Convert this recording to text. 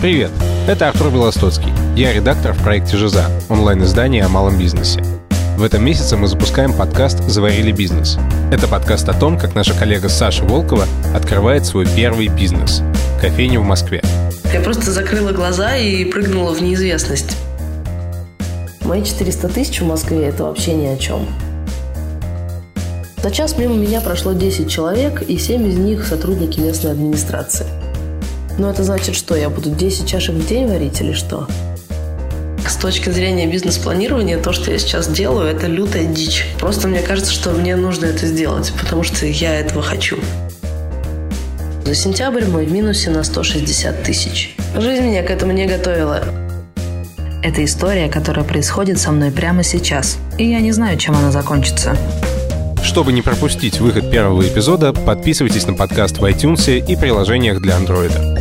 Привет, это Артур Белостоцкий. Я редактор в проекте «Жиза» — онлайн-издание о малом бизнесе. В этом месяце мы запускаем подкаст «Заварили бизнес». Это подкаст о том, как наша коллега Саша Волкова открывает свой первый бизнес – кофейню в Москве. Я просто закрыла глаза и прыгнула в неизвестность. Мои 400 тысяч в Москве – это вообще ни о чем. За час мимо меня прошло 10 человек, и 7 из них – сотрудники местной администрации – но это значит что? Я буду 10 чашек в день варить или что? С точки зрения бизнес-планирования, то, что я сейчас делаю, это лютая дичь. Просто мне кажется, что мне нужно это сделать, потому что я этого хочу. За сентябрь мой в минусе на 160 тысяч. Жизнь меня к этому не готовила. Это история, которая происходит со мной прямо сейчас. И я не знаю, чем она закончится. Чтобы не пропустить выход первого эпизода, подписывайтесь на подкаст в iTunes и приложениях для Android.